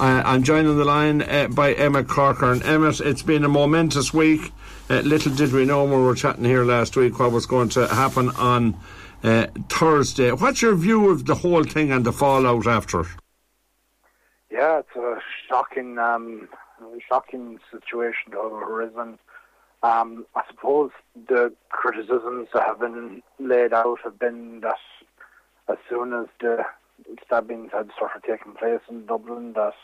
Uh, I'm joined on the line uh, by Emmett Corcoran. And Emmett, it's been a momentous week. Uh, little did we know when we were chatting here last week what was going to happen on uh, Thursday. What's your view of the whole thing and the fallout after it? Yeah, it's a shocking, um, shocking situation to have arisen. Um, I suppose the criticisms that have been laid out have been that as soon as the stabbings had sort of taken place in Dublin, that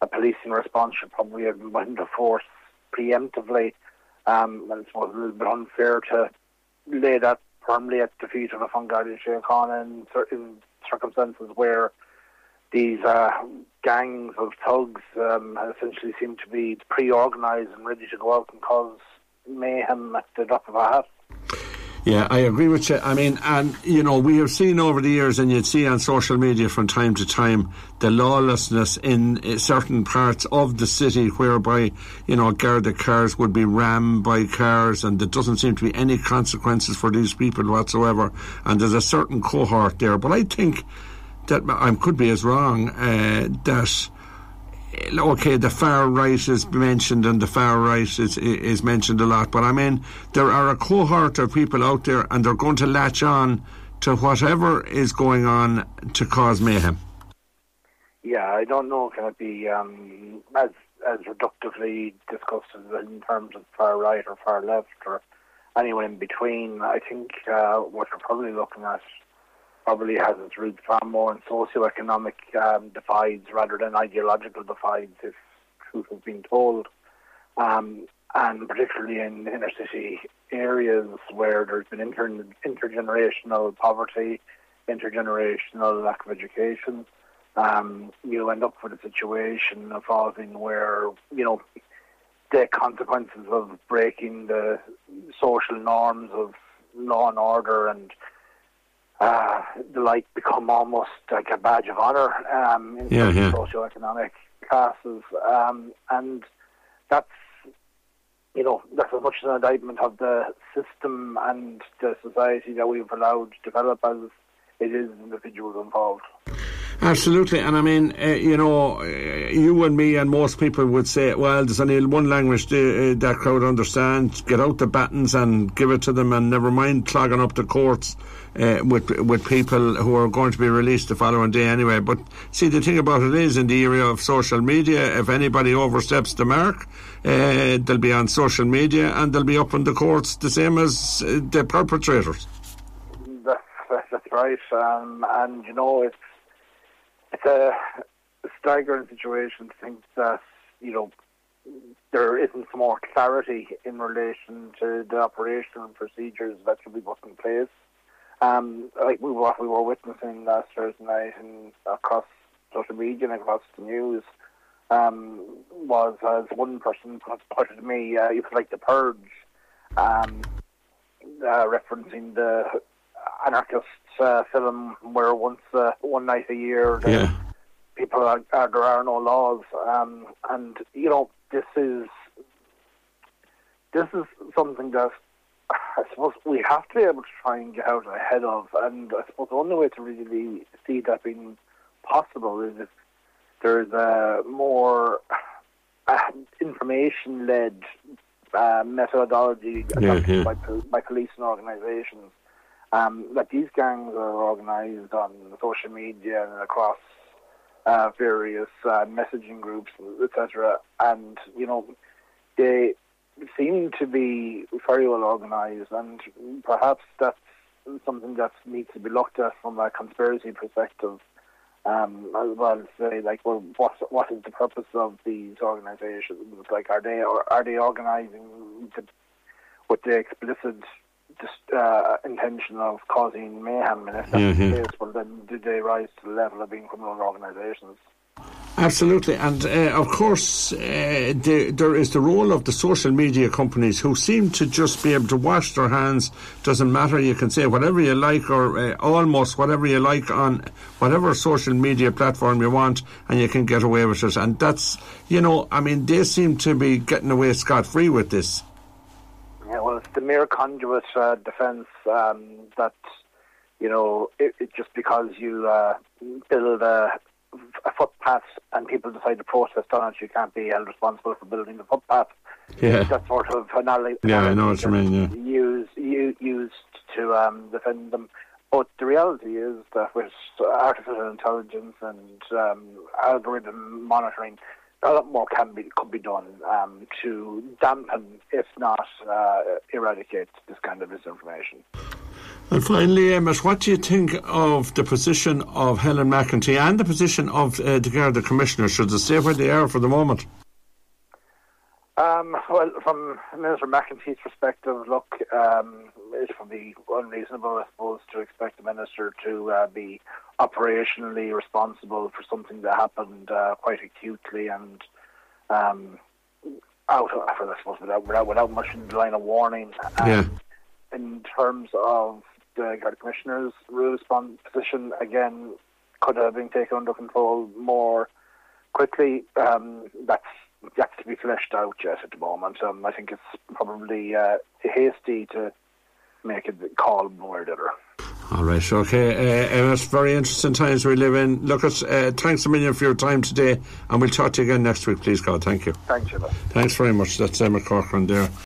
a policing response should probably have been into force preemptively. Um, and it's a little bit unfair to lay that firmly at the feet of An Garda Síochána in certain circumstances where these uh, gangs of thugs um, essentially seem to be pre-organised and ready to go out and cause mayhem at the drop of a hat. Yeah, I agree with you. I mean, and you know, we have seen over the years, and you'd see on social media from time to time, the lawlessness in certain parts of the city, whereby you know, Garda cars would be rammed by cars, and there doesn't seem to be any consequences for these people whatsoever. And there's a certain cohort there, but I think that I could be as wrong uh, that okay, the far right is mentioned and the far right is, is mentioned a lot, but I mean, there are a cohort of people out there and they're going to latch on to whatever is going on to cause mayhem. Yeah, I don't know, can it be um, as, as reductively discussed in terms of far right or far left or anywhere in between? I think uh, what you're probably looking at probably has its roots far more in socio-economic um, divides rather than ideological divides, if truth has been told. Um, and particularly in inner city areas where there's been inter- intergenerational poverty, intergenerational lack of education, um, you end up with a situation evolving where, you know, the consequences of breaking the social norms of law and order and uh, the like become almost like a badge of honor um, in yeah, yeah. socio-economic classes, um, and that's you know that's as much an indictment of the system and the society that we've allowed to develop as it is individuals involved. Absolutely, and I mean, uh, you know, uh, you and me and most people would say, well, there's only one language uh, that crowd understands. Get out the batons and give it to them, and never mind clogging up the courts with with people who are going to be released the following day anyway. But see, the thing about it is, in the area of social media, if anybody oversteps the mark, they'll be on social media and they'll be up in the courts, the same as the perpetrators. That's, that's right, um, and you know it's it's a staggering situation. To think that you know there isn't more clarity in relation to the operational procedures that should be put in place. Um, like we what we were witnessing last Thursday night and across social media and across the news um, was as one person put it to me, uh, it was like the purge, um, uh, referencing the anarchist uh, film where once uh, one night a year yeah. people are, are, there are no laws, um, and you know this is this is something that I suppose we have to be able to try and get out ahead of, and I suppose the only way to really see that being possible is if there's a more uh, information-led uh, methodology yeah, yeah. By, by police and organisations. Um, these gangs are organised on social media and across uh, various uh, messaging groups, etc. And you know, they seem to be very well organised, and perhaps that's something that needs to be looked at from a conspiracy perspective. Um, as well as say, like, well, what what is the purpose of these organisations? Like, are they are they organising to, with the explicit uh, intention of causing mayhem? And if that's mm-hmm. the case, well, then do they rise to the level of being criminal organisations? Absolutely, and uh, of course, uh, the, there is the role of the social media companies who seem to just be able to wash their hands. Doesn't matter, you can say whatever you like, or uh, almost whatever you like on whatever social media platform you want, and you can get away with it. And that's, you know, I mean, they seem to be getting away scot free with this. Yeah, well, it's the mere conduit uh, defence um, that, you know, it, it just because you uh, build a a footpath and people decide to protest on it, you can't be held responsible for building the footpath. Yeah. That sort of analogy. Yeah, I know what you mean, yeah. Used, used to um, defend them. But the reality is that with artificial intelligence and um, algorithm monitoring, a lot more can be could be done um, to dampen, if not uh, eradicate, this kind of misinformation. And finally, Emmett, what do you think of the position of Helen McEntee and the position of uh, the Garda Commissioner? Should they stay where they are for the moment? Um, well, from Minister McEntee's perspective, look, um, it would be unreasonable, I suppose, to expect the minister to uh, be operationally responsible for something that happened uh, quite acutely and um, out, of, I suppose, without, without, without much in the line of warning. yeah. In terms of the Garda Commissioner's response position, again, could have been taken under control more quickly. Um, that's yet to be fleshed out yet at the moment. Um, I think it's probably uh, hasty to make a call one way or the other. All right, okay. Uh, it's very interesting times we live in. Look, uh, thanks a million for your time today, and we'll talk to you again next week, please, God. Thank you. Thanks, Emmett. Thanks very much. That's Emmett Corcoran there.